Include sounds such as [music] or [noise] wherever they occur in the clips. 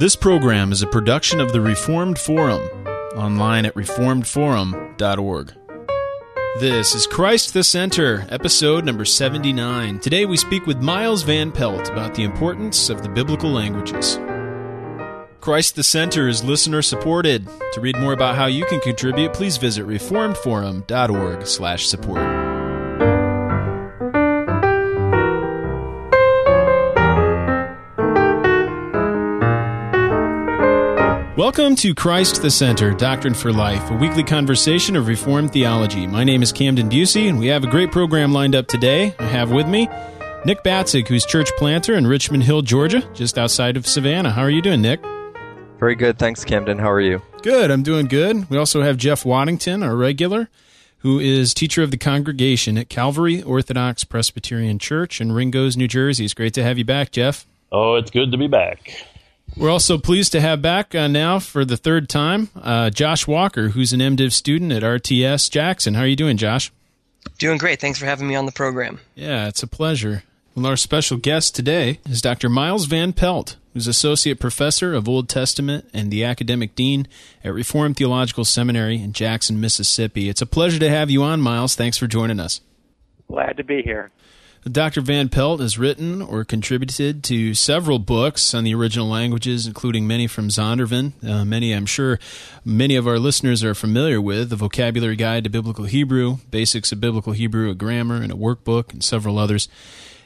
This program is a production of the Reformed Forum, online at reformedforum.org. This is Christ the Center, episode number 79. Today we speak with Miles Van Pelt about the importance of the biblical languages. Christ the Center is listener supported. To read more about how you can contribute, please visit reformedforum.org/support. Welcome to Christ the Center, Doctrine for Life, a weekly conversation of Reformed theology. My name is Camden Bucey, and we have a great program lined up today. I have with me Nick Batzig, who's church planter in Richmond Hill, Georgia, just outside of Savannah. How are you doing, Nick? Very good. Thanks, Camden. How are you? Good. I'm doing good. We also have Jeff Waddington, our regular, who is teacher of the congregation at Calvary Orthodox Presbyterian Church in Ringoes, New Jersey. It's great to have you back, Jeff. Oh, it's good to be back. We're also pleased to have back uh, now for the third time uh, Josh Walker, who's an MDiv student at RTS Jackson. How are you doing, Josh? Doing great. Thanks for having me on the program. Yeah, it's a pleasure. Well, our special guest today is Dr. Miles Van Pelt, who's Associate Professor of Old Testament and the Academic Dean at Reformed Theological Seminary in Jackson, Mississippi. It's a pleasure to have you on, Miles. Thanks for joining us. Glad to be here. Dr. Van Pelt has written or contributed to several books on the original languages, including many from Zondervan. Uh, many, I'm sure, many of our listeners are familiar with The Vocabulary Guide to Biblical Hebrew, Basics of Biblical Hebrew, a grammar, and a workbook, and several others.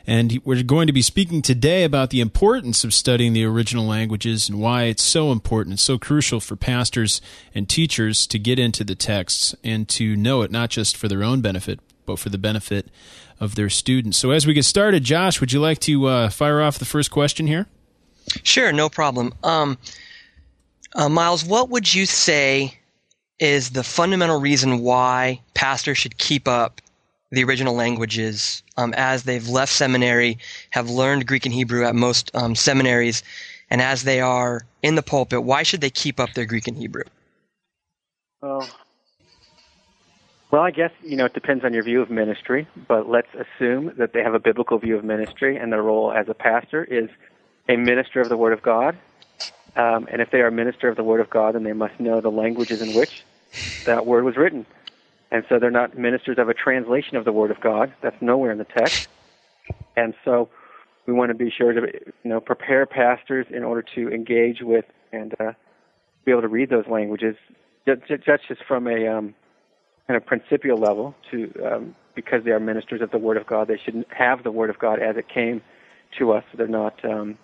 And we're going to be speaking today about the importance of studying the original languages and why it's so important, so crucial for pastors and teachers to get into the texts and to know it not just for their own benefit, but for the benefit of their students. So, as we get started, Josh, would you like to uh, fire off the first question here? Sure, no problem. Um, uh, Miles, what would you say is the fundamental reason why pastors should keep up the original languages um, as they've left seminary, have learned Greek and Hebrew at most um, seminaries, and as they are in the pulpit, why should they keep up their Greek and Hebrew? Well, well, I guess you know it depends on your view of ministry, but let's assume that they have a biblical view of ministry, and their role as a pastor is a minister of the Word of God. Um, and if they are a minister of the Word of God, then they must know the languages in which that word was written. And so they're not ministers of a translation of the Word of God. That's nowhere in the text. And so we want to be sure to you know prepare pastors in order to engage with and uh, be able to read those languages. Just, just from a um, kind of principial level to um, because they are ministers of the Word of God, they should have the Word of God as it came to us. They're not, um,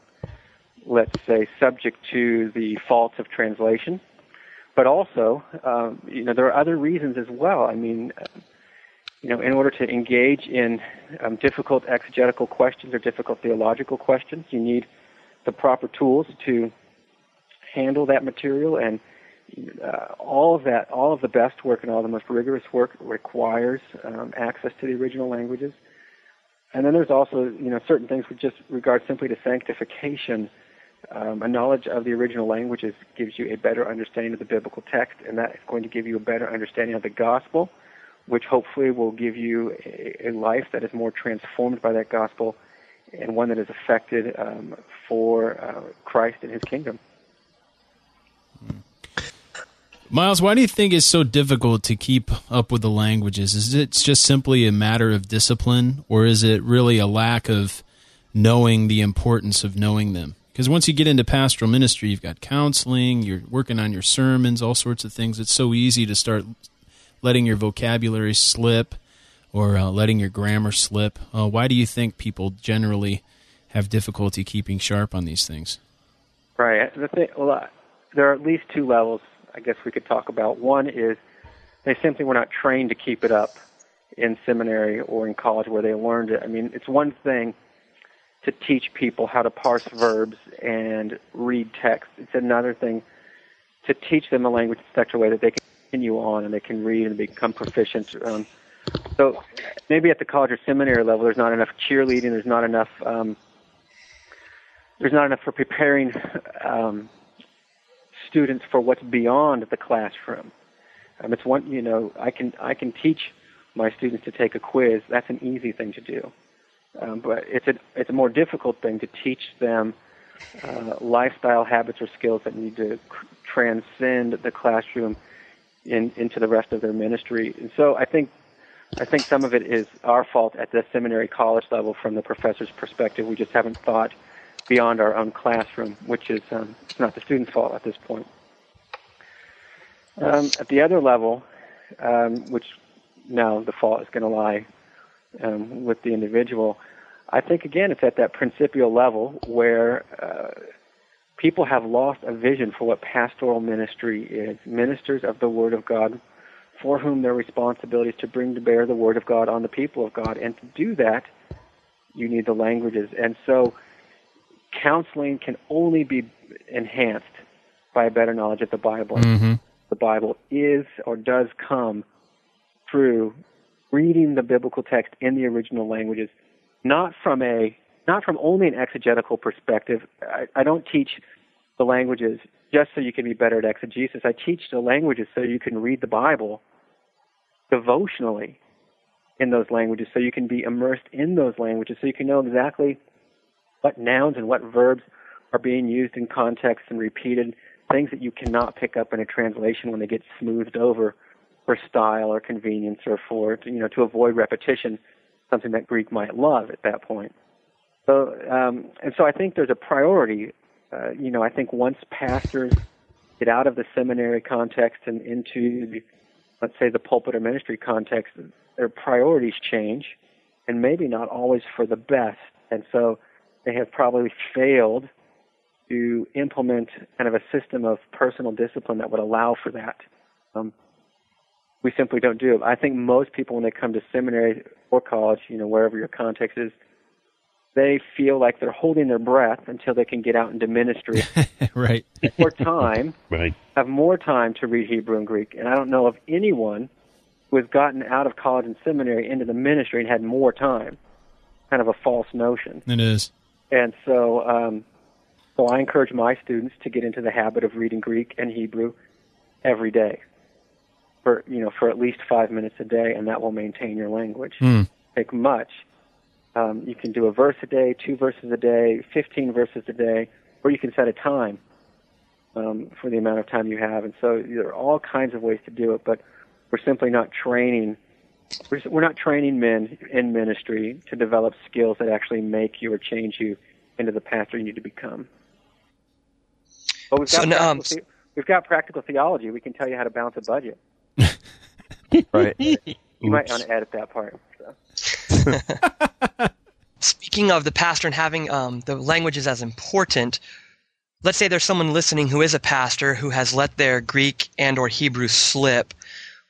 let's say, subject to the faults of translation. But also, um, you know, there are other reasons as well. I mean, uh, you know, in order to engage in um, difficult exegetical questions or difficult theological questions, you need the proper tools to handle that material and uh, all of that, all of the best work and all the most rigorous work requires um, access to the original languages. And then there's also, you know, certain things with just regard simply to sanctification. Um, a knowledge of the original languages gives you a better understanding of the biblical text, and that is going to give you a better understanding of the gospel, which hopefully will give you a, a life that is more transformed by that gospel and one that is affected um, for uh, Christ and His kingdom. Miles, why do you think it's so difficult to keep up with the languages? Is it just simply a matter of discipline, or is it really a lack of knowing the importance of knowing them? Because once you get into pastoral ministry, you've got counseling, you're working on your sermons, all sorts of things. It's so easy to start letting your vocabulary slip or uh, letting your grammar slip. Uh, why do you think people generally have difficulty keeping sharp on these things? Right. The thing, well, there are at least two levels I guess we could talk about. One is they simply were not trained to keep it up in seminary or in college where they learned it. I mean, it's one thing to teach people how to parse verbs and read text. It's another thing to teach them a language in such a way that they can continue on and they can read and become proficient. Um, so maybe at the college or seminary level, there's not enough cheerleading. There's not enough. Um, there's not enough for preparing um, students for what's beyond the classroom. Um, it's one, you know, I can I can teach my students to take a quiz. That's an easy thing to do, um, but it's a it's a more difficult thing to teach them uh, lifestyle habits or skills that need to transcend the classroom in, into the rest of their ministry. And so I think I think some of it is our fault at the seminary college level from the professor's perspective. We just haven't thought beyond our own classroom, which is um, it's not the student's fault at this point. Um, at the other level, um, which now the fault is going to lie um, with the individual, I think again it's at that principial level where uh, people have lost a vision for what pastoral ministry is. Ministers of the Word of God, for whom their responsibility is to bring to bear the Word of God on the people of God, and to do that, you need the languages. And so, counseling can only be enhanced by a better knowledge of the Bible. Mm-hmm. The Bible is or does come through reading the biblical text in the original languages, not from a not from only an exegetical perspective. I, I don't teach the languages just so you can be better at exegesis. I teach the languages so you can read the Bible devotionally in those languages, so you can be immersed in those languages, so you can know exactly what nouns and what verbs are being used in context and repeated, things that you cannot pick up in a translation when they get smoothed over for style or convenience or for you know to avoid repetition, something that Greek might love at that point. So um, and so I think there's a priority. Uh, you know, I think once pastors get out of the seminary context and into, let's say, the pulpit or ministry context, their priorities change, and maybe not always for the best. And so they have probably failed to implement kind of a system of personal discipline that would allow for that. Um, we simply don't do it. I think most people, when they come to seminary or college, you know, wherever your context is, they feel like they're holding their breath until they can get out into ministry. [laughs] right. more time, [laughs] Right. have more time to read Hebrew and Greek. And I don't know of anyone who has gotten out of college and seminary into the ministry and had more time. Kind of a false notion. It is. And so, um, so I encourage my students to get into the habit of reading Greek and Hebrew every day, for you know, for at least five minutes a day, and that will maintain your language. Hmm. Take much. Um, you can do a verse a day, two verses a day, fifteen verses a day, or you can set a time um, for the amount of time you have. And so there are all kinds of ways to do it, but we're simply not training. We're, we're not training men in ministry to develop skills that actually make you or change you into the pastor you need to become. But we've got, So now, um, practical, the- we've got practical theology. We can tell you how to balance a budget. [laughs] Right. You might want to edit that part. So. [laughs] Speaking of the pastor and having um, the languages as important, let's say there's someone listening who is a pastor who has let their Greek and or Hebrew slip.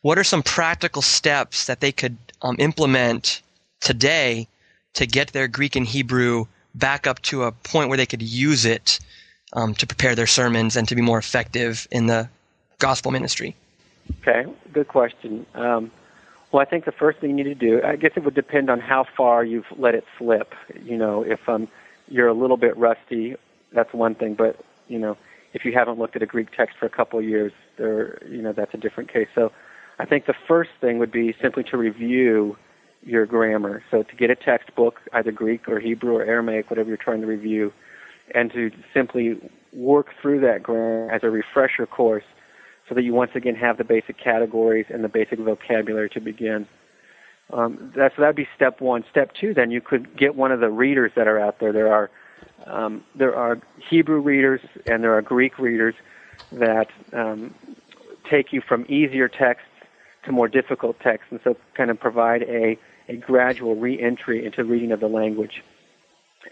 What are some practical steps that they could um, implement today to get their Greek and Hebrew back up to a point where they could use it um, to prepare their sermons and to be more effective in the gospel ministry? Okay, good question. Um, well, I think the first thing you need to do, I guess it would depend on how far you've let it slip. You know, if um, you're a little bit rusty, that's one thing. But you know, if you haven't looked at a Greek text for a couple of years, there, you know, that's a different case. So, I think the first thing would be simply to review your grammar. So, to get a textbook, either Greek or Hebrew or Aramaic, whatever you're trying to review, and to simply work through that grammar as a refresher course so that you once again have the basic categories and the basic vocabulary to begin. Um, that's that would be step one. Step two, then you could get one of the readers that are out there. There are um, there are Hebrew readers and there are Greek readers that um, take you from easier texts to more difficult texts, and so kind of provide a a gradual re-entry into reading of the language.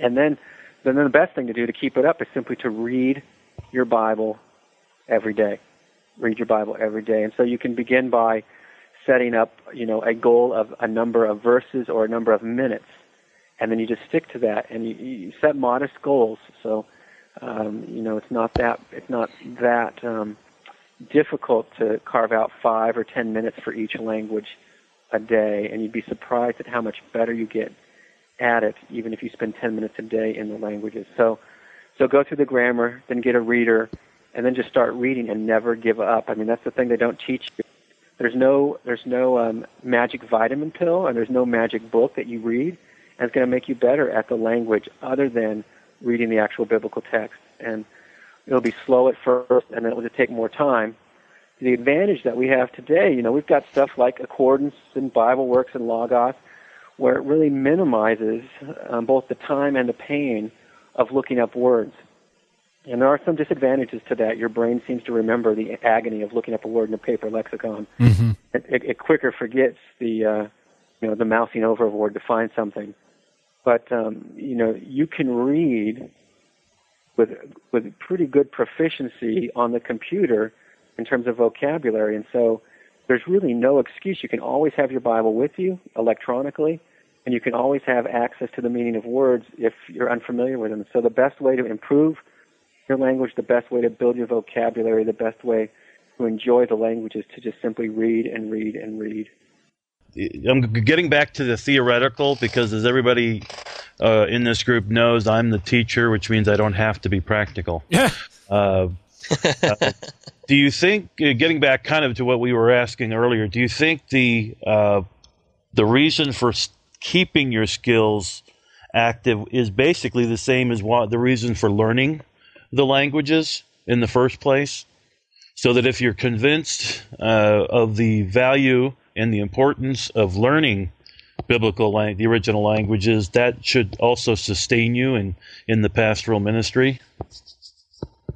And then, then the best thing to do to keep it up is simply to read your Bible every day read your Bible every day. And so you can begin by setting up, you know, a goal of a number of verses or a number of minutes, and then you just stick to that. And you, you set modest goals. So, um, you know, it's not that it's not that um, difficult to carve out five or ten minutes for each language a day, and you'd be surprised at how much better you get at it, even if you spend ten minutes a day in the languages. So, so go through the grammar, then get a reader and then just start reading and never give up. I mean, that's the thing they don't teach you. There's no there's no um, magic vitamin pill and there's no magic book that you read and it's going to make you better at the language other than reading the actual biblical text. And it'll be slow at first, and then it will just take more time. The advantage that we have today, you know, we've got stuff like Accordance and Bible Works and Logos, where it really minimizes um, both the time and the pain of looking up words. And there are some disadvantages to that. Your brain seems to remember the agony of looking up a word in a paper lexicon. Mm-hmm. It, it, it, quicker forgets the, uh, you know, the mousing over a word to find something. But um, you know, you can read with with pretty good proficiency on the computer in terms of vocabulary, and so there's really no excuse. You can always have your Bible with you electronically, and you can always have access to the meaning of words if you're unfamiliar with them. So the best way to improve your language, the best way to build your vocabulary, the best way to enjoy the language is to just simply read and read and read. I'm getting back to the theoretical because, as everybody uh, in this group knows, I'm the teacher, which means I don't have to be practical. Yeah. Uh, uh, do you think, uh, getting back kind of to what we were asking earlier, do you think the uh, the reason for keeping your skills active is basically the same as what the reason for learning the languages in the first place? So that if you're convinced uh, of the value and the importance of learning biblical lang- the original languages, that should also sustain you in, in the pastoral ministry.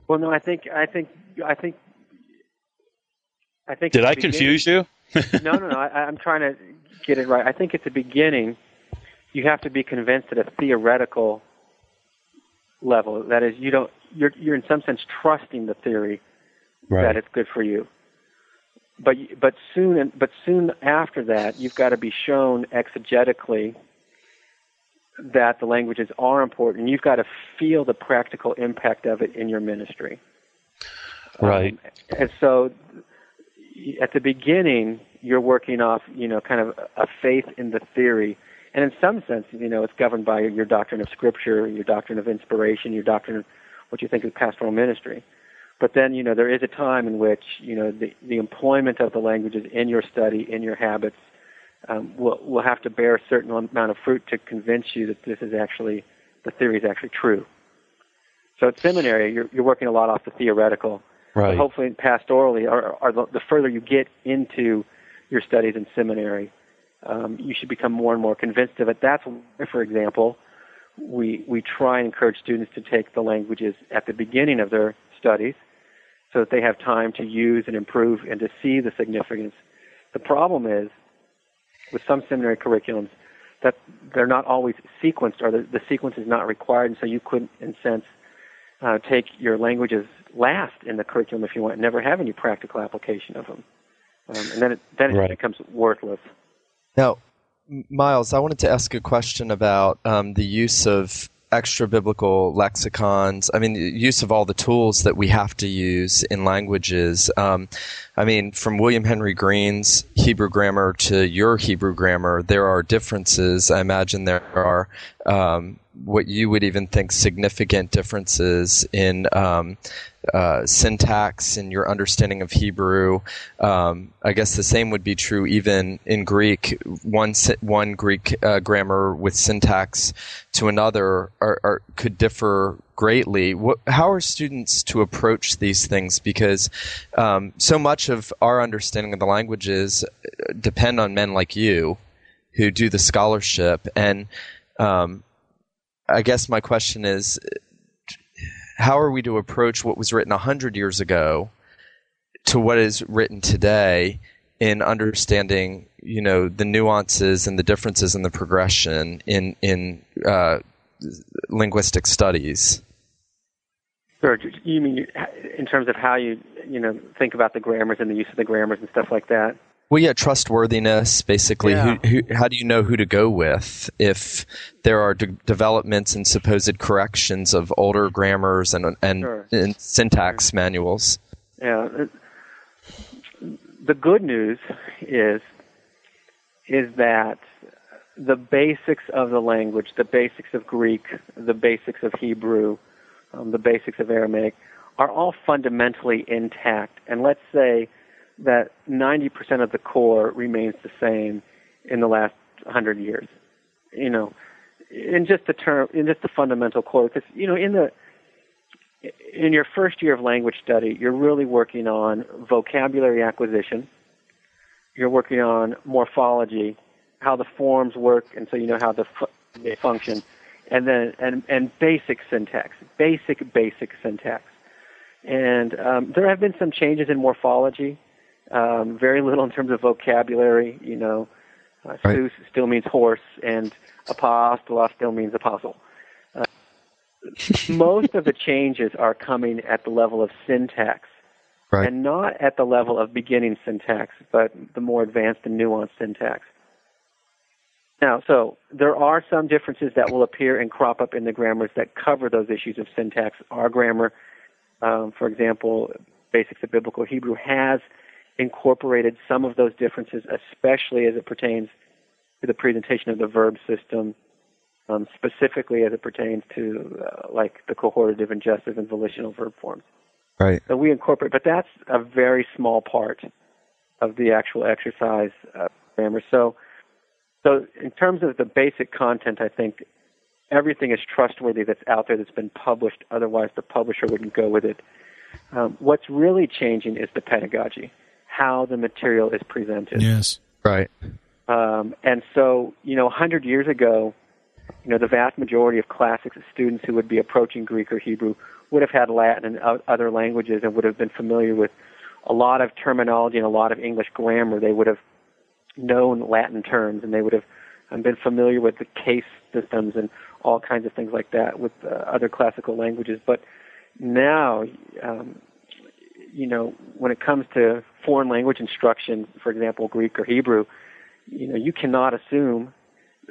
Well, no, I think I think I think I think. Did I confuse you? [laughs] no, no, no. I, I'm trying to get it right. I think at the beginning, you have to be convinced at a theoretical level. That is, you don't. You're you're in some sense trusting the theory right. that it's good for you. But but soon but soon after that, you've got to be shown exegetically that the languages are important. You've got to feel the practical impact of it in your ministry. Right. Um, and so at the beginning, you're working off, you know, kind of a faith in the theory. And in some sense, you know, it's governed by your doctrine of Scripture, your doctrine of inspiration, your doctrine of what you think of pastoral ministry. But then, you know, there is a time in which, you know, the, the employment of the languages in your study, in your habits, um, will, will have to bear a certain amount of fruit to convince you that this is actually, the theory is actually true. So at seminary, you're, you're working a lot off the theoretical. Right. But hopefully, pastorally, or, or the, the further you get into your studies in seminary, um, you should become more and more convinced of it. That's why, for example, we we try and encourage students to take the languages at the beginning of their studies, so that they have time to use and improve and to see the significance. The problem is with some seminary curriculums that they're not always sequenced, or the, the sequence is not required, and so you couldn't, in a sense, uh, take your languages last in the curriculum if you want, and never have any practical application of them, um, and then it then it right. becomes worthless. Now, Miles, I wanted to ask a question about um, the use of extra biblical lexicons. I mean, use of all the tools that we have to use in languages. Um, I mean, from William Henry Green's Hebrew grammar to your Hebrew grammar, there are differences. I imagine there are um, what you would even think significant differences in um, uh, syntax and your understanding of Hebrew. Um, I guess the same would be true even in Greek. One one Greek uh, grammar with syntax to another are, are, could differ greatly. What, how are students to approach these things? Because um, so much of our understanding of the languages depend on men like you who do the scholarship and um, I guess my question is how are we to approach what was written 100 years ago to what is written today in understanding you know the nuances and the differences in the progression in in uh, linguistic studies Sure. You mean in terms of how you you know think about the grammars and the use of the grammars and stuff like that? Well, yeah, trustworthiness. Basically, Yeah. Who, who, how do you know who to go with if there are de- developments and supposed corrections of older grammars and and, Sure. and syntax manuals? Yeah. The good news is is that the basics of the language, the basics of Greek, the basics of Hebrew, um, the basics of Aramaic, are all fundamentally intact. And let's say that 90% of the core remains the same in the last 100 years. You know, in just the term, in just the fundamental core, because you know, in the in your first year of language study, you're really working on vocabulary acquisition. You're working on morphology, how the forms work, and so you know how the they function, and then and and basic syntax, basic basic syntax. And um, there have been some changes in morphology, um, very little in terms of vocabulary. You know, uh, right. still means horse, and apostolos still means apostle. Uh, [laughs] most of the changes are coming at the level of syntax, right. and not at the level of beginning syntax, but the more advanced and nuanced syntax. Now, so there are some differences that will appear and crop up in the grammars that cover those issues of syntax. Our grammar, um, for example, Basics of Biblical Hebrew, has incorporated some of those differences, especially as it pertains to the presentation of the verb system, um, specifically as it pertains to uh, like the cohortative and jussive and volitional verb forms. Right. So we incorporate, but that's a very small part of the actual exercise uh, grammar. So, so in terms of the basic content, I think everything is trustworthy that's out there that's been published. Otherwise, the publisher wouldn't go with it. Um, what's really changing is the pedagogy how the material is presented. Yes. Right. Um, and so, you know, a 100 years ago, you know, the vast majority of classics students who would be approaching Greek or Hebrew would have had Latin and other languages and would have been familiar with a lot of terminology and a lot of English grammar. They would have known Latin terms and they would have um, been familiar with the case systems and all kinds of things like that with uh, other classical languages. But now, um, you know, when it comes to foreign language instruction, for example, Greek or Hebrew, you know, you cannot assume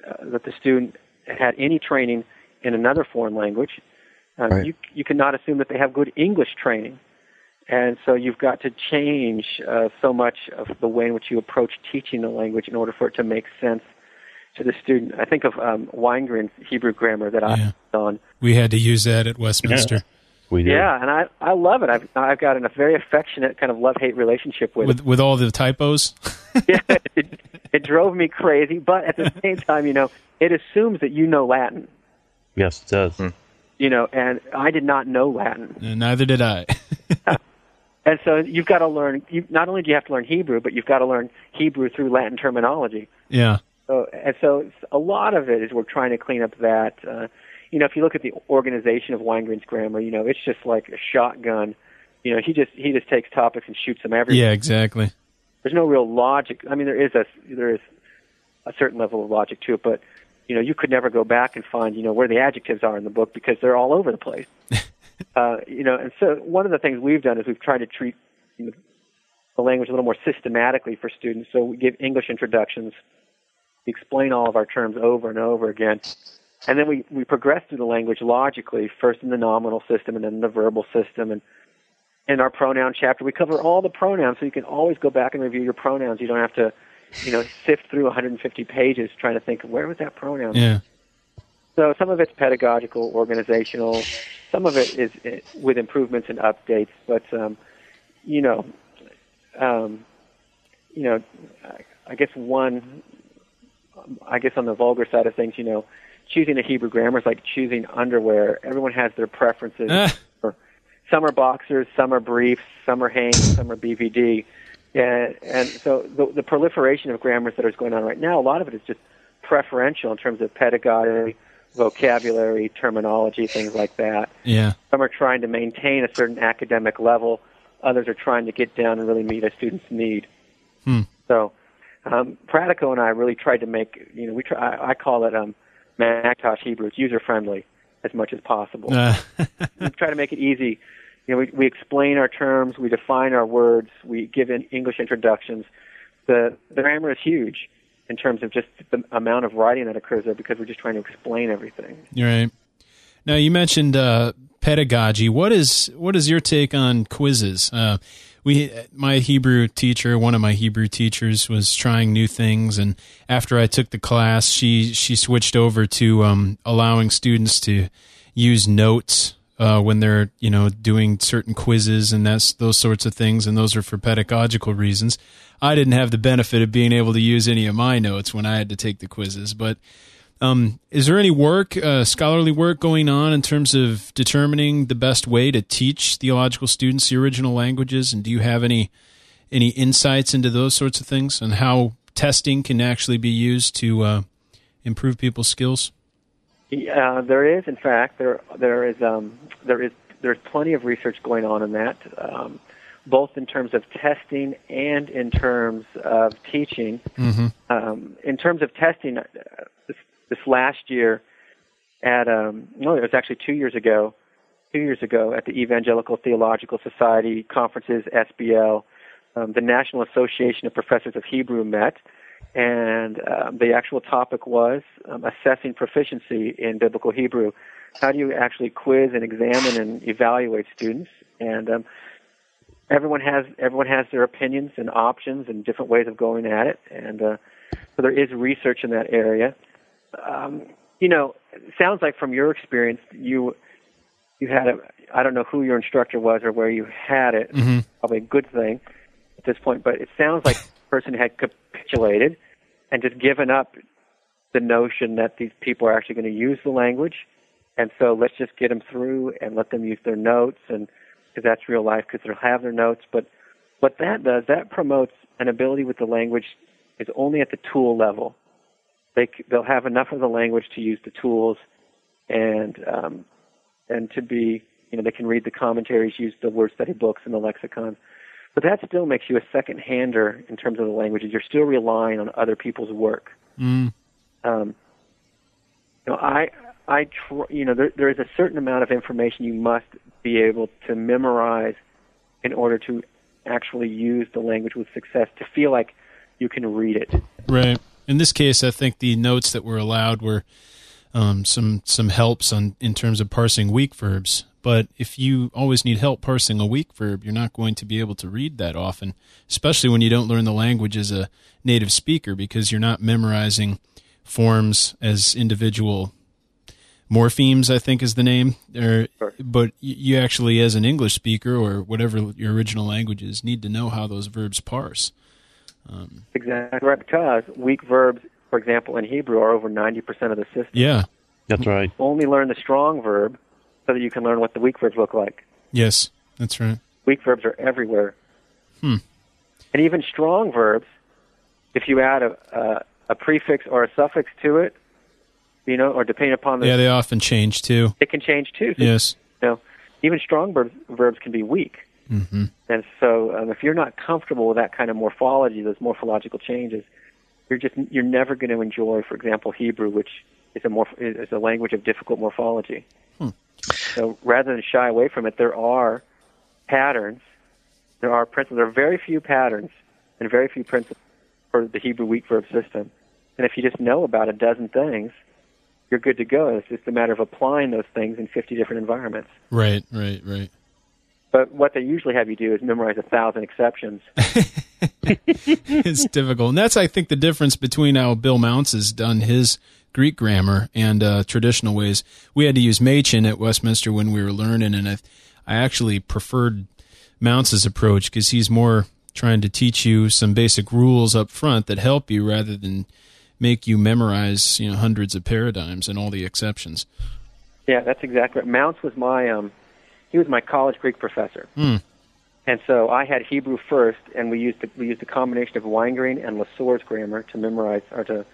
uh, that the student had any training in another foreign language. Um, right. You you cannot assume that they have good English training, and so you've got to change uh, so much of the way in which you approach teaching the language in order for it to make sense to the student. I think of um, Weingreen's Hebrew grammar that yeah. I on. We had to use that at Westminster. Yeah. We do. Yeah, and I I love it. I've I've got a very affectionate kind of love hate relationship with with, it. with all the typos. [laughs] yeah, [laughs] it, it drove me crazy, but at the same time, you know, it assumes that you know Latin. Yes, it does. Hmm. You know, and I did not know Latin. And neither did I. [laughs] and so you've got to learn. You, not only do you have to learn Hebrew, but you've got to learn Hebrew through Latin terminology. Yeah. So and so a lot of it is we're trying to clean up that. Uh, you know, if you look at the organization of Weingreen's grammar, you know, it's just like a shotgun. You know, he just he just takes topics and shoots them everywhere. Yeah, exactly. There's no real logic. I mean, there is a there is a certain level of logic to it, but you know, you could never go back and find you know where the adjectives are in the book because they're all over the place. [laughs] uh, you know, and so one of the things we've done is we've tried to treat you know, the language a little more systematically for students. So we give English introductions, explain all of our terms over and over again, and then we, we progress through the language logically, first in the nominal system and then the verbal system. And in our pronoun chapter, we cover all the pronouns, so you can always go back and review your pronouns. You don't have to, you know, sift through 150 pages trying to think, where was that pronoun? Yeah. So some of it's pedagogical, organizational. Some of it is eh, with improvements and updates. But, um, you know, um, you know, I guess one, I guess on the vulgar side of things, you know, choosing a Hebrew grammar is like choosing underwear. Everyone has their preferences. Ah. some are boxers, some are briefs, some are Hanes, some are BVD. And, and so the, the proliferation of grammars that is going on right now, a lot of it is just preferential in terms of pedagogy, vocabulary, terminology, things like that. Yeah. Some are trying to maintain a certain academic level. Others are trying to get down and really meet a student's need. Hmm. So, um, Pratico and I really tried to make, you know, we try, I, I call it um, Macintosh Hebrew. It's user friendly as much as possible. Uh. [laughs] we try to make it easy. You know, we, we explain our terms, we define our words, we give in English introductions. The, the grammar is huge in terms of just the amount of writing that occurs there because we're just trying to explain everything. Right. Now you mentioned uh, pedagogy. What is what is your take on quizzes? Uh, we my Hebrew teacher, one of my Hebrew teachers, was trying new things, and after I took the class, she she switched over to um, allowing students to use notes uh, when they're you know doing certain quizzes and that's those sorts of things, and those are for pedagogical reasons. I didn't have the benefit of being able to use any of my notes when I had to take the quizzes, but Um, is there any work, uh, scholarly work going on in terms of determining the best way to teach theological students the original languages? And do you have any any insights into those sorts of things and how testing can actually be used to uh, improve people's skills? Uh, there is, in fact, there there is um, there is there's plenty of research going on in that, um, both in terms of testing and in terms of teaching. Mm-hmm. Um, in terms of testing, uh, this, last year, at um, no, it was actually two years ago. Two years ago, at the Evangelical Theological Society conferences, SBL, um, the National Association of Professors of Hebrew met, and um, the actual topic was um, assessing proficiency in biblical Hebrew. How do you actually quiz and examine and evaluate students? And um, everyone has everyone has their opinions and options and different ways of going at it. And uh, so there is research in that area. Um, you know, it sounds like from your experience, you you had a I don't know who your instructor was or where you had it. Mm-hmm. Probably a good thing at this point, but it sounds like the [laughs] person had capitulated and just given up the notion that these people are actually going to use the language. And so let's just get them through and let them use their notes, and because that's real life, because they'll have their notes. But what that does, that promotes an ability with the language is only at the tool level. They they'll have enough of the language to use the tools, and um, and to be you know they can read the commentaries, use the word study books and the lexicons. But that still makes you a second hander in terms of the languages. You're still relying on other people's work. Mm. Um, you know, I, I, tr- you know, there, there is a certain amount of information you must be able to memorize in order to actually use the language with success to feel like you can read it. Right. In this case, I think the notes that were allowed were um, some some helps on in terms of parsing weak verbs. But if you always need help parsing a weak verb, you're not going to be able to read that often, especially when you don't learn the language as a native speaker because you're not memorizing forms as individual morphemes, I think is the name. Or, But you actually, as an English speaker or whatever your original language is, need to know how those verbs parse. Exactly right, because weak verbs, for example, in Hebrew, are over 90% of the system. Yeah. That's right. Only learn the strong verb so that you can learn what the weak verbs look like. Yes, that's right. Weak verbs are everywhere. Hmm. And even strong verbs, if you add a, a, a prefix or a suffix to it, you know, or depending upon the, Yeah, they often change too. it can change too. So, Yes. You know, even strong verbs, verbs can be weak. Hmm And so, um, if you're not comfortable with that kind of morphology, those morphological changes, you're just you're never going to enjoy, for example, Hebrew, which is a morph- is a language of difficult morphology. So, rather than shy away from it, there are patterns, there are principles. There are very few patterns and very few principles for the Hebrew weak verb system. And if you just know about a dozen things, you're good to go. It's just a matter of applying those things in 50 different environments. Right, right, right. But what they usually have you do is memorize a thousand exceptions. [laughs] it's difficult. And that's, I think, the difference between how Bill Mounce has done his Greek grammar and uh, traditional ways. We had to use Machen at Westminster when we were learning, and I, I actually preferred Mounce's approach because he's more trying to teach you some basic rules up front that help you rather than make you memorize, you know, hundreds of paradigms and all the exceptions. Yeah, that's exactly right. Mounce was my um, he was my college Greek professor, Hmm. and so I had Hebrew first, and we used the, we used a combination of Weingreen and Lesueur's grammar to memorize or to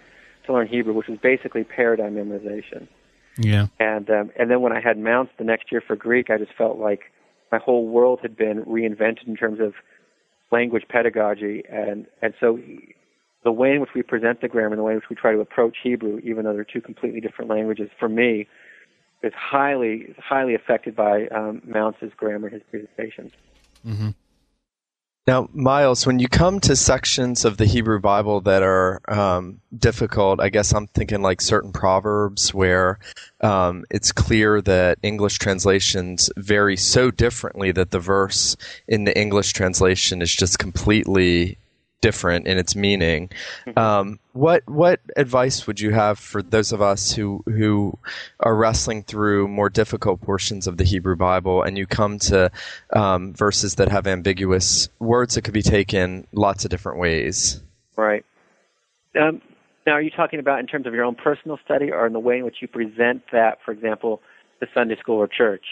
to learn Hebrew, which was basically paradigm memorization. Yeah. And um, and then when I had Mounce the next year for Greek, I just felt like my whole world had been reinvented in terms of language pedagogy, and and so the way in which we present the grammar and the way in which we try to approach Hebrew, even though they're two completely different languages, for me, is highly highly affected by um, Mounce's grammar and his presentations. Now, Miles, when you come to sections of the Hebrew Bible that are um, difficult, I guess I'm thinking like certain proverbs where um, it's clear that English translations vary so differently that the verse in the English translation is just completely different in its meaning. Um, what what advice would you have for those of us who who are wrestling through more difficult portions of the Hebrew Bible, and you come to um, verses that have ambiguous words that could be taken lots of different ways? Right. Um, Now, are you talking about in terms of your own personal study or in the way in which you present that, for example, to Sunday school or church?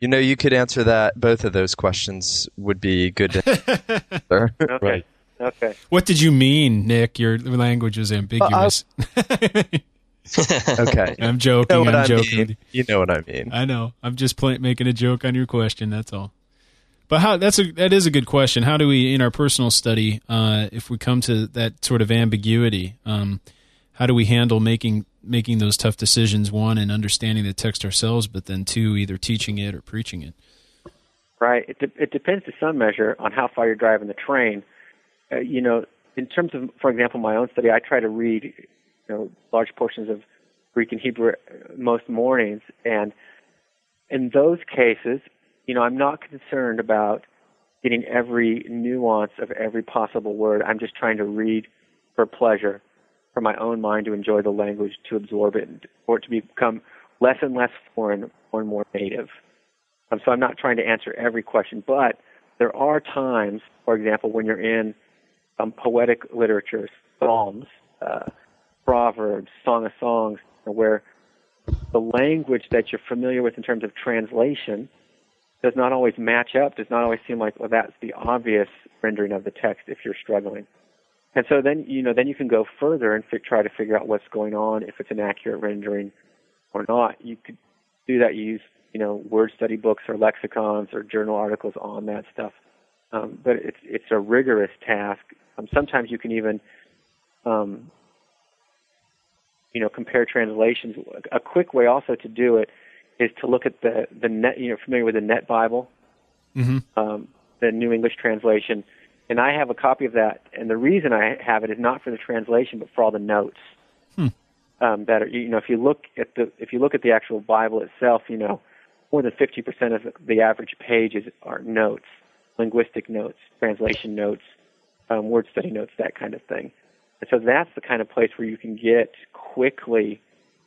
You know, you could answer that. Both of those questions would be good to [laughs] answer. Okay. Right. Okay. What did you mean, Nick? Your language is ambiguous. [laughs] okay. [laughs] I'm You joking. know I'm I joking. mean. You know what I mean. I know. I'm just play, making a joke on your question. That's all. But how? That's a that is a good question. How do we, in our personal study, uh, if we come to that sort of ambiguity, um, how do we handle making making those tough decisions? One, and understanding the text ourselves, but then two, either teaching it or preaching it. Right. It, de- it depends to some measure on how far you're driving the train. Uh, you know, in terms of, for example, my own study, I try to read, you know, large portions of Greek and Hebrew uh, most mornings, and in those cases, you know, I'm not concerned about getting every nuance of every possible word. I'm just trying to read for pleasure, for my own mind to enjoy the language, to absorb it, for it to become less and less foreign, more and more native. Um, so I'm not trying to answer every question, but there are times, for example, when you're in um, poetic literature, psalms, uh, proverbs, song of songs, where the language that you're familiar with in terms of translation does not always match up, does not always seem like, well, that's the obvious rendering of the text if you're struggling. And so then, you know, then you can go further and fi- try to figure out what's going on, if it's an accurate rendering or not. You could do that. You use, you know, word study books or lexicons or journal articles on that stuff. Um, but it's it's a rigorous task. Um, sometimes you can even, um, you know, compare translations. A quick way also to do it is to look at the the net. You know, familiar with the Net Bible, Mm-hmm. um, the New English translation, and I have a copy of that. And the reason I have it is not for the translation, but for all the notes. Hmm. Um, that are, you know, if you look at the if you look at the actual Bible itself, you know, more than 50% of the average pages are notes, linguistic notes, translation notes, um, word study notes, that kind of thing. And so that's the kind of place where you can get quickly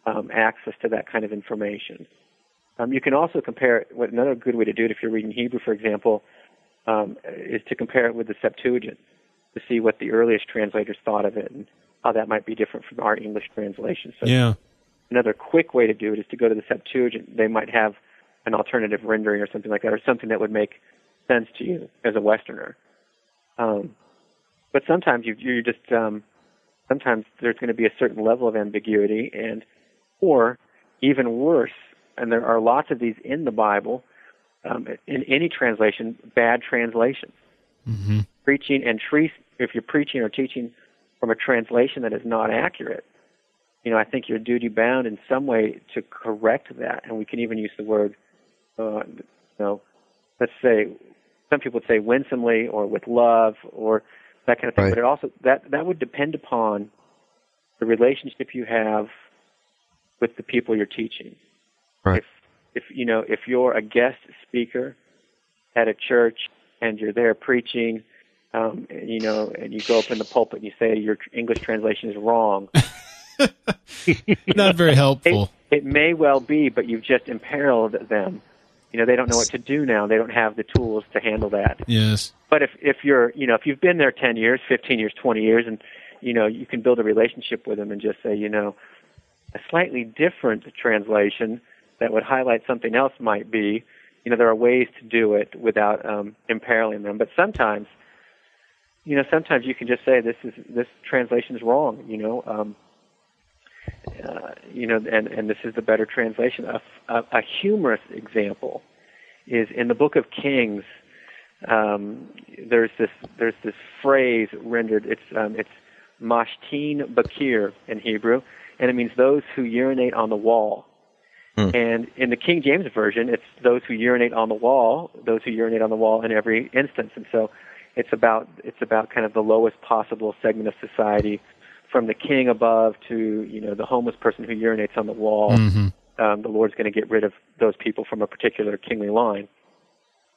um, access to that kind of information. Um, you can also compare it. What another good way to do it, if you're reading Hebrew, for example, um, is to compare it with the Septuagint to see what the earliest translators thought of it and how that might be different from our English translation. So Yeah. another quick way to do it is to go to the Septuagint. They might have an alternative rendering or something like that, or something that would make sense to you as a Westerner. Um, but sometimes you, you're just um, sometimes there's going to be a certain level of ambiguity, and or even worse, and there are lots of these in the Bible, um, in any translation, bad translations. Mm-hmm. Preaching and tre- if you're preaching or teaching from a translation that is not accurate, you know, I think you're duty bound in some way to correct that, and we can even use the word, uh, you know, let's say some people would say winsomely or with love or that kind of thing. Right. But it also that that would depend upon the relationship you have with the people you're teaching. Right. If if you know if you're a guest speaker at a church and you're there preaching, um, and, you know, and you go up in the pulpit and you say your English translation is wrong. [laughs] Not very helpful. It, it may well be, but you've just imperiled them. You know, they don't know what to do now. They don't have the tools to handle that. Yes. But if if you're, you know, if you've been there 10 years, 15 years, 20 years and you know, you can build a relationship with them and just say, you know, a slightly different translation that would highlight something else might be, you know, there are ways to do it without um, imperiling them. But sometimes, you know, sometimes you can just say this is this translation is wrong. You know, um, uh, you know, and and this is the better translation. A, a, a humorous example is in the Book of Kings. Um, there's this there's this phrase rendered. It's um, it's mashtin bakir in Hebrew, and it means those who urinate on the wall. Hmm. And in the King James version, it's those who urinate on the wall, those who urinate on the wall in every instance. And so, it's about it's about kind of the lowest possible segment of society, from the king above to you know the homeless person who urinates on the wall. Mm-hmm. Um, the Lord's going to get rid of those people from a particular kingly line.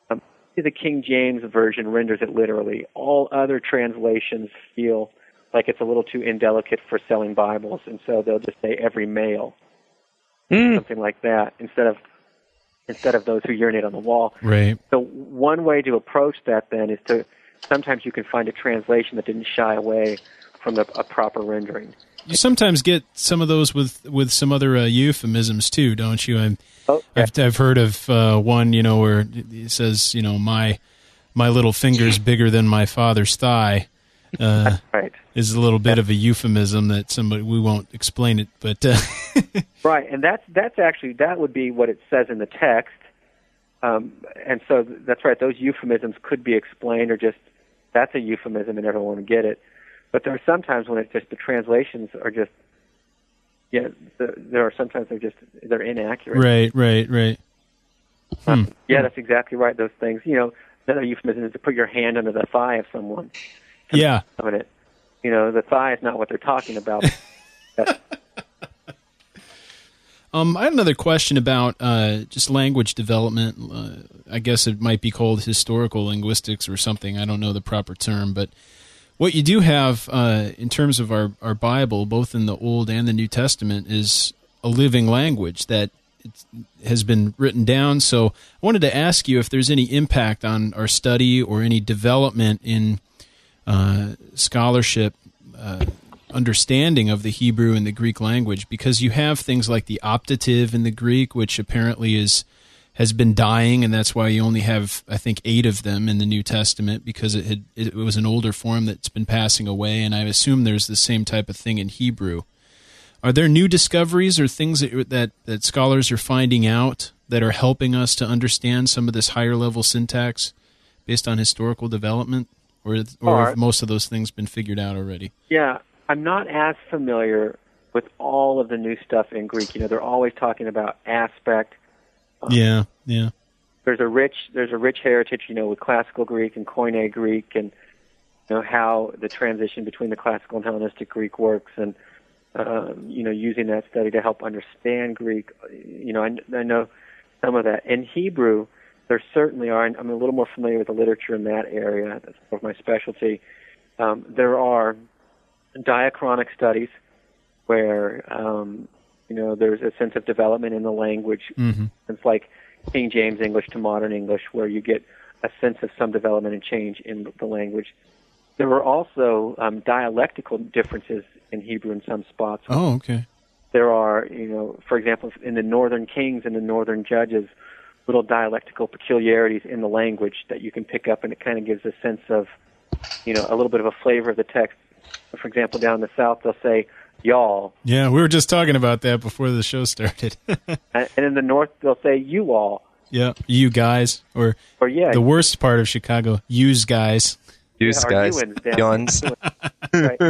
Um, the King James version renders it literally. All other translations feel like it's a little too indelicate for selling Bibles, and so they'll just say every male, something like that, instead of instead of those who urinate on the wall. Right. So one way to approach that then is to sometimes you can find a translation that didn't shy away from the, a proper rendering. you sometimes get some of those with with some other uh, euphemisms too, don't you? I'm, oh, yeah. I've I've heard of uh, one, you know, where it says, you know, my my little finger's [laughs] bigger than my father's thigh. Uh, right. Is a little bit yeah. of a euphemism that somebody we won't explain it, but uh, [laughs] right, and that's that's actually that would be what it says in the text, um, and so that's right. Those euphemisms could be explained, or just that's a euphemism, and everyone would get it. But there are sometimes when it's just the translations are just yeah. The, there are sometimes they're just they're inaccurate. Right, right, right. Um, hmm. Yeah, that's exactly right. Those things, you know, another euphemism is to put your hand under the thigh of someone. Yeah. It, you know, the thigh is not what they're talking about. [laughs] um, I have another question about uh, just language development. Uh, I guess it might be called historical linguistics or something. I don't know the proper term, but what you do have uh, in terms of our, our Bible, both in the Old and the New Testament, is a living language that has been written down. So I wanted to ask you if there's any impact on our study or any development in uh, scholarship uh, understanding of the Hebrew and the Greek language, because you have things like the optative in the Greek, which apparently is has been dying, and that's why you only have, I think, eight of them in the New Testament because it had it was an older form that's been passing away, and I assume there's the same type of thing in Hebrew. Are there new discoveries or things that that, that scholars are finding out that are helping us to understand some of this higher level syntax based on historical development, or or have most of those things been figured out already? Yeah, I'm not as familiar with all of the new stuff in Greek. You know, they're always talking about aspect um, yeah, yeah. There's a rich there's a rich heritage, you know, with classical Greek and Koine Greek, and you know how the transition between the classical and Hellenistic Greek works, and um, you know using that study to help understand Greek. You know, I, I know some of that. In Hebrew, there certainly are. I'm a little more familiar with the literature in that area. That's sort of my specialty. Um, there are diachronic studies where um, you know, there's a sense of development in the language. Mm-hmm. It's like King James English to modern English, where you get a sense of some development and change in the language. There were also um, dialectical differences in Hebrew in some spots. Oh, okay. There are, you know, for example, in the Northern Kings and the Northern Judges, little dialectical peculiarities in the language that you can pick up, and it kind of gives a sense of, you know, a little bit of a flavor of the text. For example, down in the South, they'll say, y'all. Yeah, we were just talking about that before the show started. [laughs] and in the north, they'll say you all. Yeah, you guys, or or yeah, the worst part of Chicago, use guys. Use yeah, guys. Yuns. [laughs] right.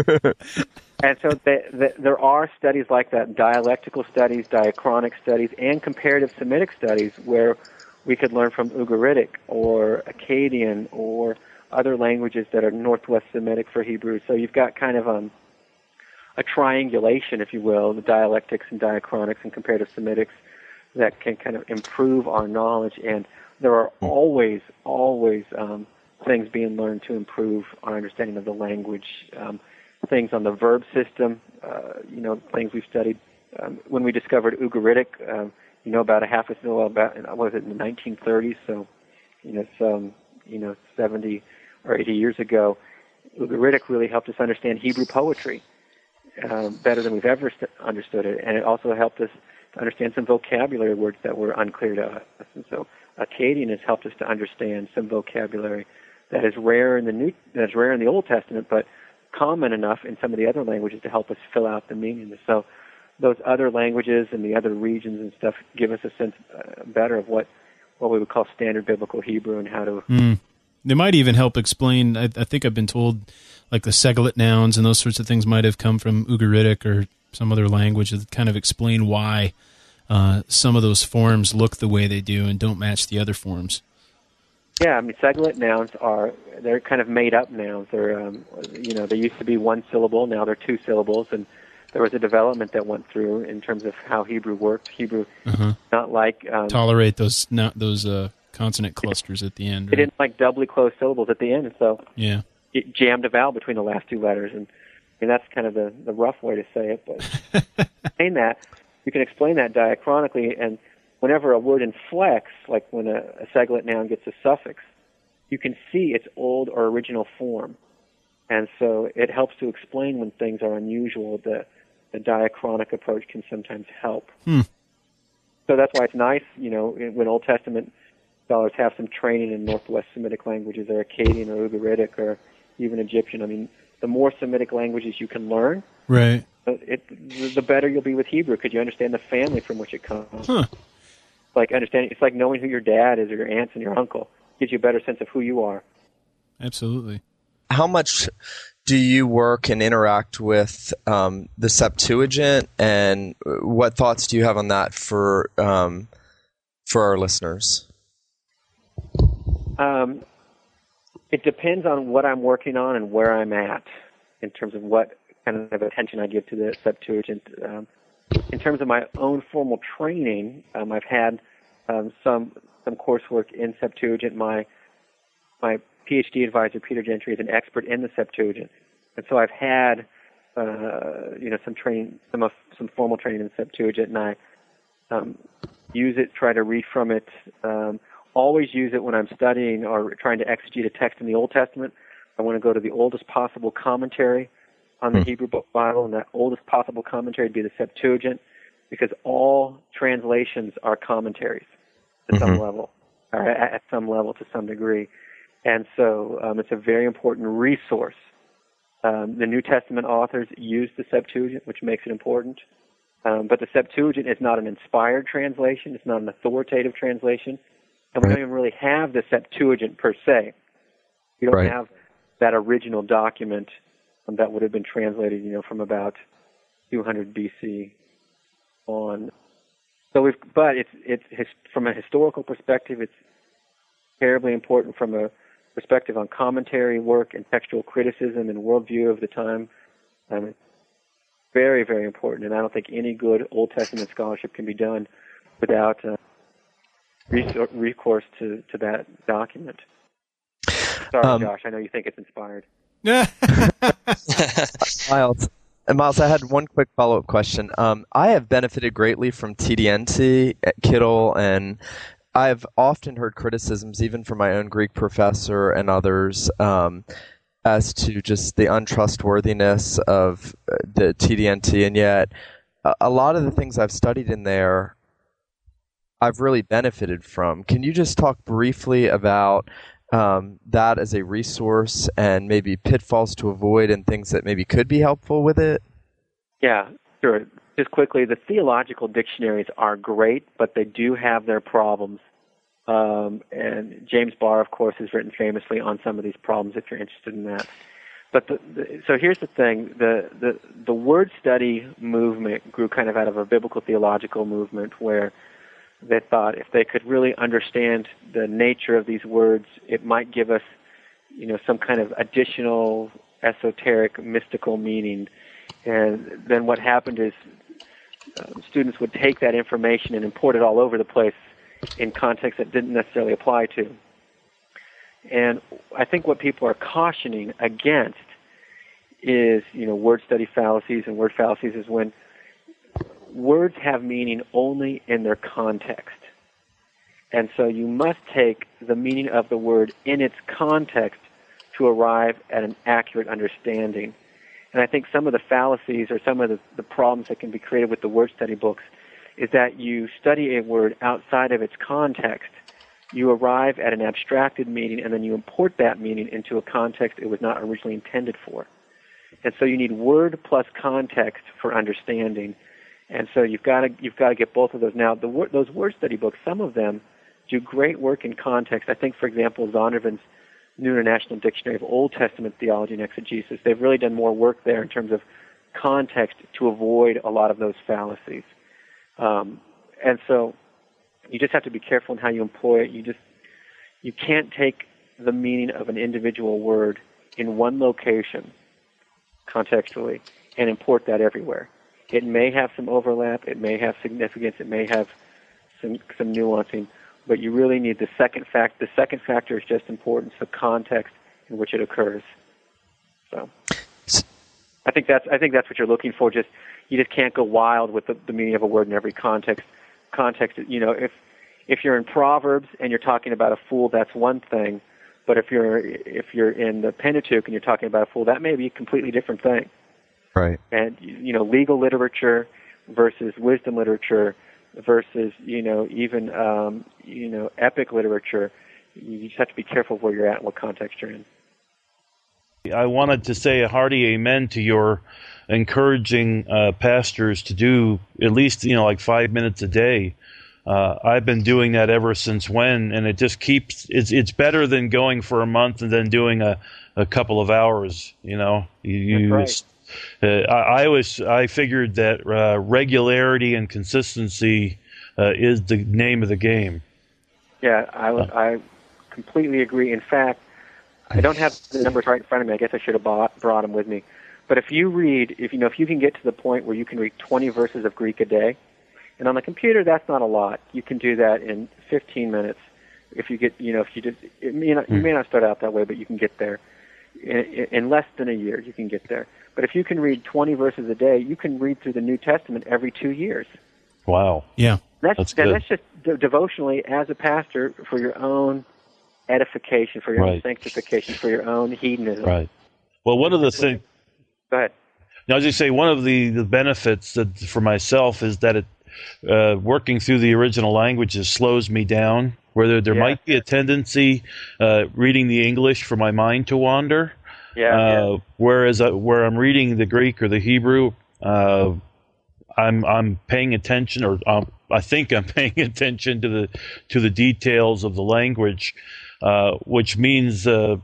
And so they, they, there are studies like that, dialectical studies, diachronic studies, and comparative Semitic studies where we could learn from Ugaritic or Akkadian or other languages that are Northwest Semitic for Hebrew. So you've got kind of um, a triangulation, if you will, the dialectics and diachronics and comparative Semitics that can kind of improve our knowledge. And there are hmm. always, always um, things being learned to improve our understanding of the language. Um, things on the verb system, uh, you know, things we've studied. Um, when we discovered Ugaritic, um, you know, about a half a well, about what was it in the 1930s? So, you know, some, you know, 70 or 80 years ago, Ugaritic really helped us understand Hebrew poetry um, better than we've ever st- understood it, and it also helped us to understand some vocabulary words that were unclear to us. And so, Akkadian has helped us to understand some vocabulary that is rare in the New, that is rare in the Old Testament, but common enough in some of the other languages to help us fill out the meaning. So, those other languages and the other regions and stuff give us a sense uh, better of what what we would call standard biblical Hebrew and how to. Mm. They might even help explain. I, I think I've been told like the Segolate nouns and those sorts of things might have come from Ugaritic or some other language that kind of explain why uh, some of those forms look the way they do and don't match the other forms. Yeah, I mean, Segolate nouns are they're kind of made up nouns. They're um, you know they used to be one syllable, now they're two syllables, and there was a development that went through in terms of how Hebrew worked. Hebrew, uh-huh. not like um, tolerate those not those uh, consonant clusters at the end. Right? It didn't like doubly closed syllables at the end, so yeah, jammed a vowel between the last two letters, and I mean that's kind of the the rough way to say it. But [laughs] saying that, you can explain that diachronically, and whenever a word inflects, like when a, a Segolate noun gets a suffix, you can see its old or original form, and so it helps to explain when things are unusual. The the diachronic approach can sometimes help. Hmm. So that's why it's nice, you know, when Old Testament scholars have some training in Northwest Semitic languages, or Akkadian, or Ugaritic, or even Egyptian. I mean, the more Semitic languages you can learn, right, it, the better you'll be with Hebrew because you understand the family from which it comes. Huh. Like understanding, it's like knowing who your dad is, or your aunts and your uncle gives you a better sense of who you are. Absolutely. How much do you work and interact with um, the Septuagint, and what thoughts do you have on that for um, for our listeners? Um, it depends on what I'm working on and where I'm at in terms of what kind of attention I give to the Septuagint. Um, in terms of my own formal training, um, I've had um, some some coursework in Septuagint. My my PhD advisor, Peter Gentry, is an expert in the Septuagint, and so I've had uh, you know some training, some some formal training in Septuagint, and I um, use it, try to read from it. Um, always use it when I'm studying or trying to exegete a text in the Old Testament. I want to go to the oldest possible commentary on the hmm. Hebrew Bible, and that oldest possible commentary would be the Septuagint, because all translations are commentaries to mm-hmm. some level, or at some level to some degree. And so um, it's a very important resource. Um, the New Testament authors use the Septuagint, which makes it important. Um, but the Septuagint is not an inspired translation. It's not an authoritative translation. And we don't even really have the Septuagint per se. We don't right. have that original document that would have been translated, you know, from about 200 BC on. So we've, but it's it's from a historical perspective, it's terribly important from a perspective on commentary work and textual criticism and worldview of the time. Um, it's very very important, and I don't think any good Old Testament scholarship can be done without uh, recourse to to that document. Sorry, um, Josh. I know you think it's inspired. [laughs] Miles, Miles, I had one quick follow up question. Um, I have benefited greatly from TDNT at Kittel, and I've often heard criticisms, even from my own Greek professor and others, um, as to just the untrustworthiness of uh, the TDNT, and yet a lot of the things I've studied in there I've really benefited from. Can you just talk briefly about um, that as a resource and maybe pitfalls to avoid and things that maybe could be helpful with it? Yeah, sure. Just quickly, the theological dictionaries are great, but they do have their problems. Um, and James Barr, of course, has written famously on some of these problems. If you're interested in that, but the, the, so here's the thing: the, the the word study movement grew kind of out of a biblical theological movement where they thought if they could really understand the nature of these words, it might give us, you know, some kind of additional esoteric, mystical meaning. And then what happened is uh, students would take that information and import it all over the place in contexts that didn't necessarily apply to. And I think what people are cautioning against is, you know, word study fallacies and word fallacies is when words have meaning only in their context. And so you must take the meaning of the word in its context to arrive at an accurate understanding. And I think some of the fallacies or some of the, the problems that can be created with the word study books is that you study a word outside of its context. You arrive at an abstracted meaning and then you import that meaning into a context it was not originally intended for. And so you need word plus context for understanding. And so you've got to you've got to get both of those. Now, the those word study books, some of them do great work in context. I think, for example, Zondervan's New International Dictionary of Old Testament Theology and Exegesis. They've really done more work there in terms of context to avoid a lot of those fallacies. Um, and so you just have to be careful in how you employ it. You just you can't take the meaning of an individual word in one location contextually and import that everywhere. It may have some overlap. It may have significance. It may have some some nuancing. But you really need the second fact. The second factor is just importance, the context in which it occurs. So, I think that's I think that's what you're looking for. Just you just can't go wild with the, the meaning of a word in every context. Context, you know, if if you're in Proverbs and you're talking about a fool, that's one thing. But if you're if you're in the Pentateuch and you're talking about a fool, that may be a completely different thing. Right. And you know, legal literature versus wisdom literature versus you know even um, you know epic literature. You just have to be careful where you're at and what context you're in. I wanted to say a hearty amen to your encouraging uh, pastors to do at least you know like five minutes a day. Uh, I've been doing that ever since when, and it just keeps. It's it's better than going for a month and then doing a, a couple of hours. You know, you, That's right. Uh, I, I was I figured that uh, regularity and consistency uh, is the name of the game. Yeah, I I completely agree. In fact, I don't have the numbers right in front of me. I guess I should have bought, brought them with me. But if you read, if you know, if you can get to the point where you can read 20 verses of Greek a day, and on the computer that's not a lot. You can do that in 15 minutes. If you get, you know, if you just, it may not, you may not start out that way, but you can get there in, in less than a year. You can get there. But if you can read 20 verses a day, you can read through the New Testament every two years. Wow. Yeah. That's That's good. that's just de- devotionally as a pastor for your own edification, for your own sanctification, for your own hedonism. Right. Well, one of the things. Go ahead. Now, I was just say one of the, the benefits that for myself is that it uh, working through the original languages slows me down. Where there, Yeah. might be a tendency uh, reading the English for my mind to wander, Yeah. uh, whereas uh, where I'm reading the Greek or the Hebrew, uh, I'm I'm paying attention, or um, I think I'm [laughs] paying attention to the to the details of the language, uh, which means, uh,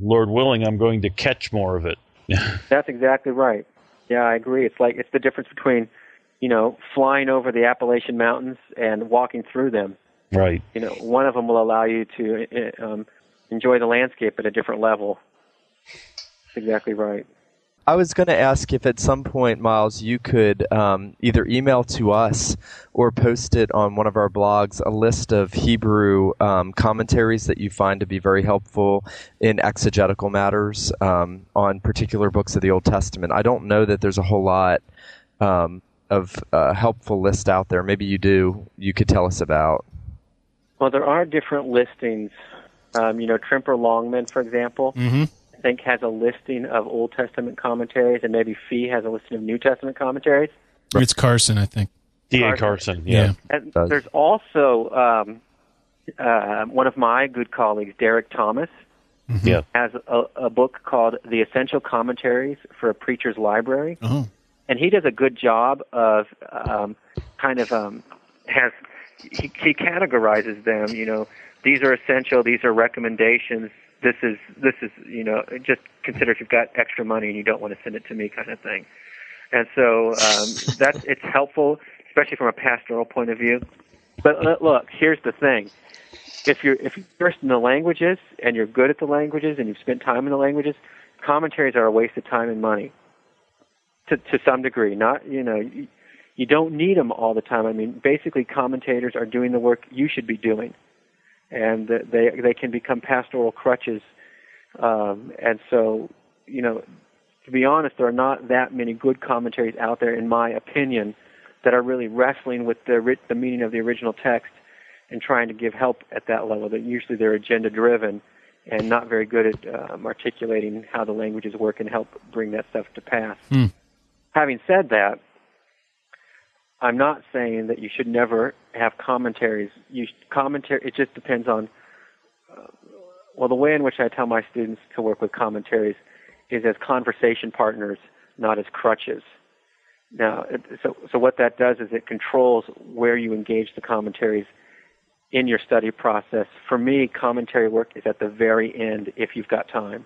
Lord willing, I'm going to catch more of it. [laughs] That's exactly right. Yeah, I agree. It's like it's the difference between, you know, flying over the Appalachian Mountains and walking through them. Right. You know, one of them will allow you to uh, um, enjoy the landscape at a different level. That's exactly right. I was going to ask if at some point, Miles, you could um, either email to us or post it on one of our blogs a list of Hebrew um, commentaries that you find to be very helpful in exegetical matters um, on particular books of the Old Testament. I don't know that there's a whole lot um, of uh, helpful list out there. Maybe you do. You could tell us about. Well, there are different listings. Um, you know, Tremper Longman, for example, Mm-hmm. I think has a listing of Old Testament commentaries, and maybe Fee has a listing of New Testament commentaries. It's Carson, I think. D.A. Carson. Carson. Yeah. Yeah. And there's also um, uh, one of my good colleagues, Derek Thomas, Yeah. has a, a book called The Essential Commentaries for a Preacher's Library, Oh. and he does a good job of um, kind of um, has he, he categorizes them. You know, these are essential. These are recommendations. This is this is you know just consider if you've got extra money and you don't want to send it to me kind of thing. And so um, [laughs] that's it's helpful, especially from a pastoral point of view. But uh, look, here's the thing: if you're if you're versed in the languages and you're good at the languages and you've spent time in the languages, commentaries are a waste of time and money. To to some degree, not you know you, don't need them all the time. I mean, basically, commentators are doing the work you should be doing, and they they can become pastoral crutches. Um, and so, you know, to be honest, there are not that many good commentaries out there, in my opinion, that are really wrestling with the the meaning of the original text and trying to give help at that level. That usually they're agenda driven and not very good at um, articulating how the languages work and help bring that stuff to pass. Hmm. Having said that, I'm not saying that you should never have commentaries. You commentary. It just depends on. Uh, well, the way in which I tell my students to work with commentaries is as conversation partners, not as crutches. Now, it, so so what that does is it controls where you engage the commentaries in your study process. For me, commentary work is at the very end if you've got time.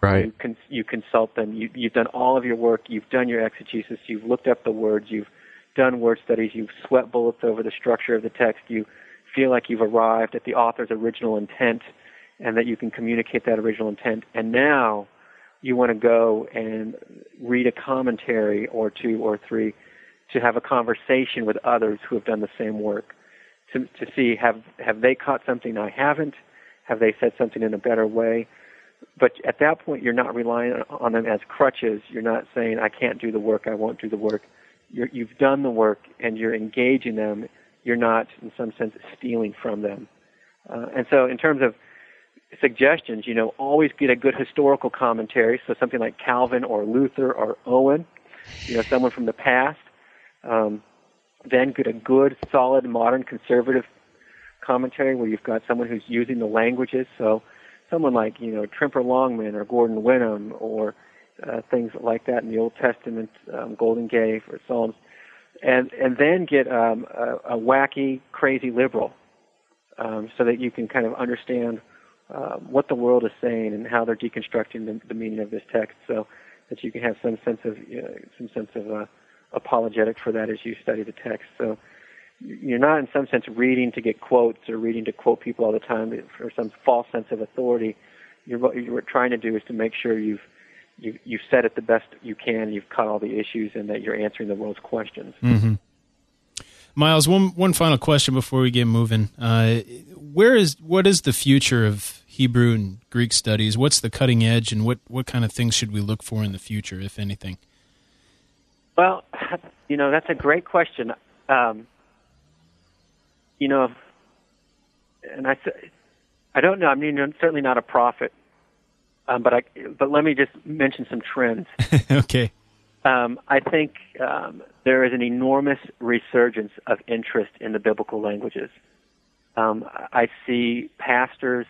Right. You, con- you consult them. You, you've done all of your work. You've done your exegesis. You've looked up the words. You've done word studies. You've sweat bullets over the structure of the text. You feel like you've arrived at the author's original intent and that you can communicate that original intent. And now you want to go and read a commentary or two or three to have a conversation with others who have done the same work to, to see have, have they caught something I haven't? Have they said something in a better way? but at that point you're not relying on them as crutches you're not saying i can't do the work i won't do the work you're, you've done the work and you're engaging them you're not in some sense stealing from them uh, and so in terms of suggestions, you know, always get a good historical commentary. So something like Calvin or Luther or Owen, you know, someone from the past. Um, then get a good, solid, modern, conservative commentary where you've got someone who's using the languages. So someone like you know Tremper Longman or Gordon Wenham or uh, things like that in the Old Testament, um, Goldingay or Psalms, and and then get um, a, a wacky, crazy liberal, um, so that you can kind of understand uh, what the world is saying and how they're deconstructing the, the meaning of this text, so that you can have some sense of you know, some sense of uh, apologetic for that as you study the text. So you're not in some sense reading to get quotes or reading to quote people all the time for some false sense of authority. You're, what you're trying to do is to make sure you've you, you've said it the best you can. You've caught all the issues, and that you're answering the world's questions. Mm-hmm. Miles, one one final question before we get moving. Uh, where is what is the future of Hebrew and Greek studies? What's the cutting edge, and what what kind of things should we look for in the future, if anything? Well, [laughs] you know that's a great question. Um, you know, and I, I don't know. I mean, I'm certainly not a prophet, um, but I, but let me just mention some trends. [laughs] okay. Um, I think um, there is an enormous resurgence of interest in the biblical languages. Um, I see pastors.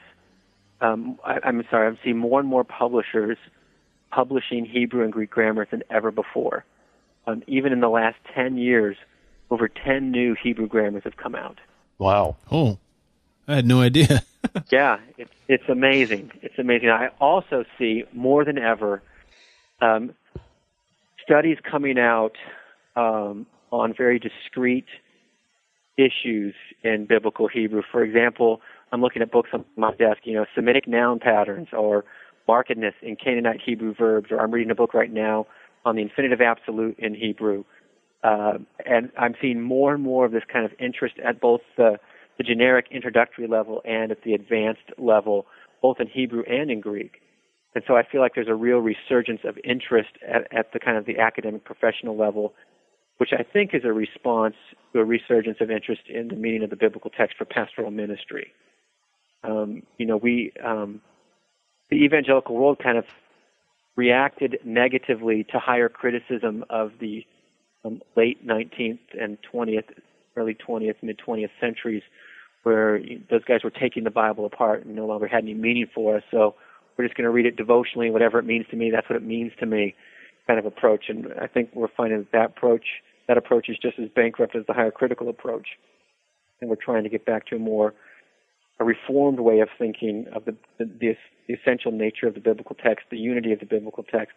Um, I, I'm sorry. I see more and more publishers publishing Hebrew and Greek grammars than ever before. Um, even in the last ten years, over ten new Hebrew grammars have come out. Wow. Oh, I had no idea. [laughs] yeah, it's it's amazing. It's amazing. I also see more than ever um, studies coming out um, on very discrete issues in biblical Hebrew. For example, I'm looking at books on my desk, you know, Semitic noun patterns or markedness in Canaanite Hebrew verbs, or I'm reading a book right now on the infinitive absolute in Hebrew. Uh, and I'm seeing more and more of this kind of interest at both the, the generic introductory level and at the advanced level, both in Hebrew and in Greek. And so I feel like there's a real resurgence of interest at, at the kind of the academic professional level, which I think is a response to a resurgence of interest in the meaning of the biblical text for pastoral ministry. Um, you know, we, um, the evangelical world kind of reacted negatively to higher criticism of the um, late 19th and 20th, early 20th, mid 20th centuries, where those guys were taking the Bible apart and no longer had any meaning for us. So we're just going to read it devotionally, whatever it means to me. That's what it means to me, kind of approach. And I think we're finding that that approach, that approach is just as bankrupt as the higher critical approach. And we're trying to get back to a more a reformed way of thinking of the, the, the, essential nature of the biblical text, the unity of the biblical text.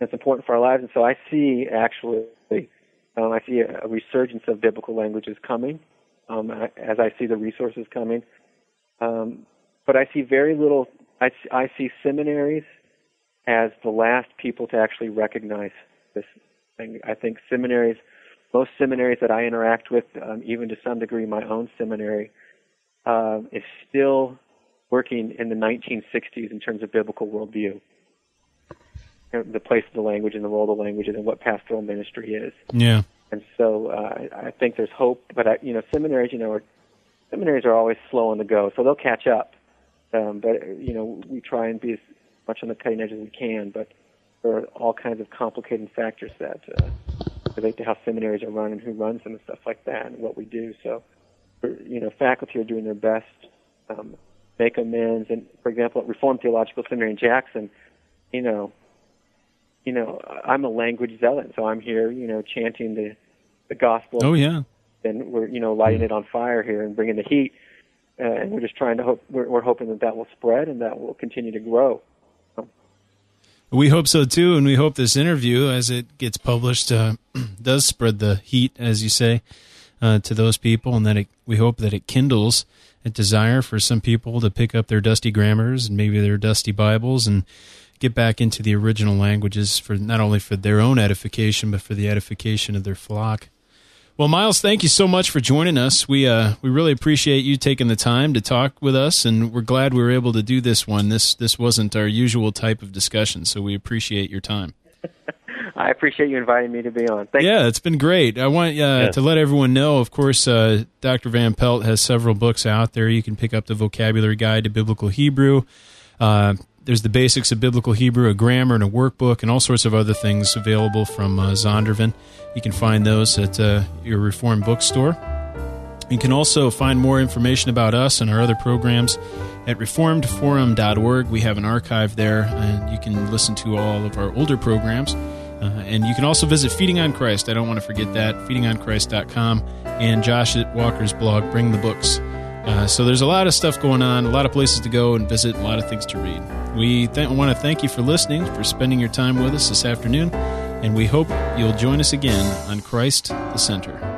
That's important for our lives. And so I see actually um, I see a, a, resurgence of biblical languages coming um, as I see the resources coming. Um, but I see very little, I, I see seminaries as the last people to actually recognize this thing. I think seminaries, most seminaries that I interact with, um, even to some degree my own seminary, uh, is still working in the 1960s in terms of biblical worldview the place of the language and the role of the languages and what pastoral ministry is. Yeah. And so uh, I think there's hope, but I, you know, seminaries, you know, are, seminaries are always slow on the go, so they'll catch up. Um, but you know, we try and be as much on the cutting edge as we can. But there are all kinds of complicating factors that uh, relate to how seminaries are run and who runs them and stuff like that, and what we do. So, you know, faculty are doing their best, um, make amends. And for example, at Reformed Theological Seminary in Jackson, you know, you know, I'm a language zealot, so I'm here, you know, chanting the the gospel. Oh yeah. And we're you know lighting it on fire here and bringing the heat, uh, and we're just trying to hope we're, we're hoping that that will spread and that will continue to grow. We hope so too, and we hope this interview, as it gets published, uh, [clears throat] does spread the heat, as you say, uh, to those people, and that it, we hope that it kindles a desire for some people to pick up their dusty grammars and maybe their dusty Bibles and get back into the original languages for not only for their own edification but for the edification of their flock. Well, Miles, thank you so much for joining us. We uh, we really appreciate you taking the time to talk with us, and we're glad we were able to do this one. This this wasn't our usual type of discussion, so we appreciate your time. [laughs] I appreciate you inviting me to be on. Thank yeah, it's been great. I want uh, yes. to let everyone know, of course, uh, Dr. Van Pelt has several books out there. You can pick up the Vocabulary Guide to Biblical Hebrew. Uh, there's the basics of biblical Hebrew, a grammar, and a workbook, and all sorts of other things available from uh, Zondervan. You can find those at uh, your Reformed bookstore. You can also find more information about us and our other programs at reformedforum.org. We have an archive there, and you can listen to all of our older programs. Uh, and you can also visit Feeding on Christ. I don't want to forget that. FeedingOnChrist.com and Josh Walker's blog, Bring the Books. Uh, so there's a lot of stuff going on, a lot of places to go and visit, a lot of things to read. We th- want to thank you for listening, for spending your time with us this afternoon, and we hope you'll join us again on Christ the Center.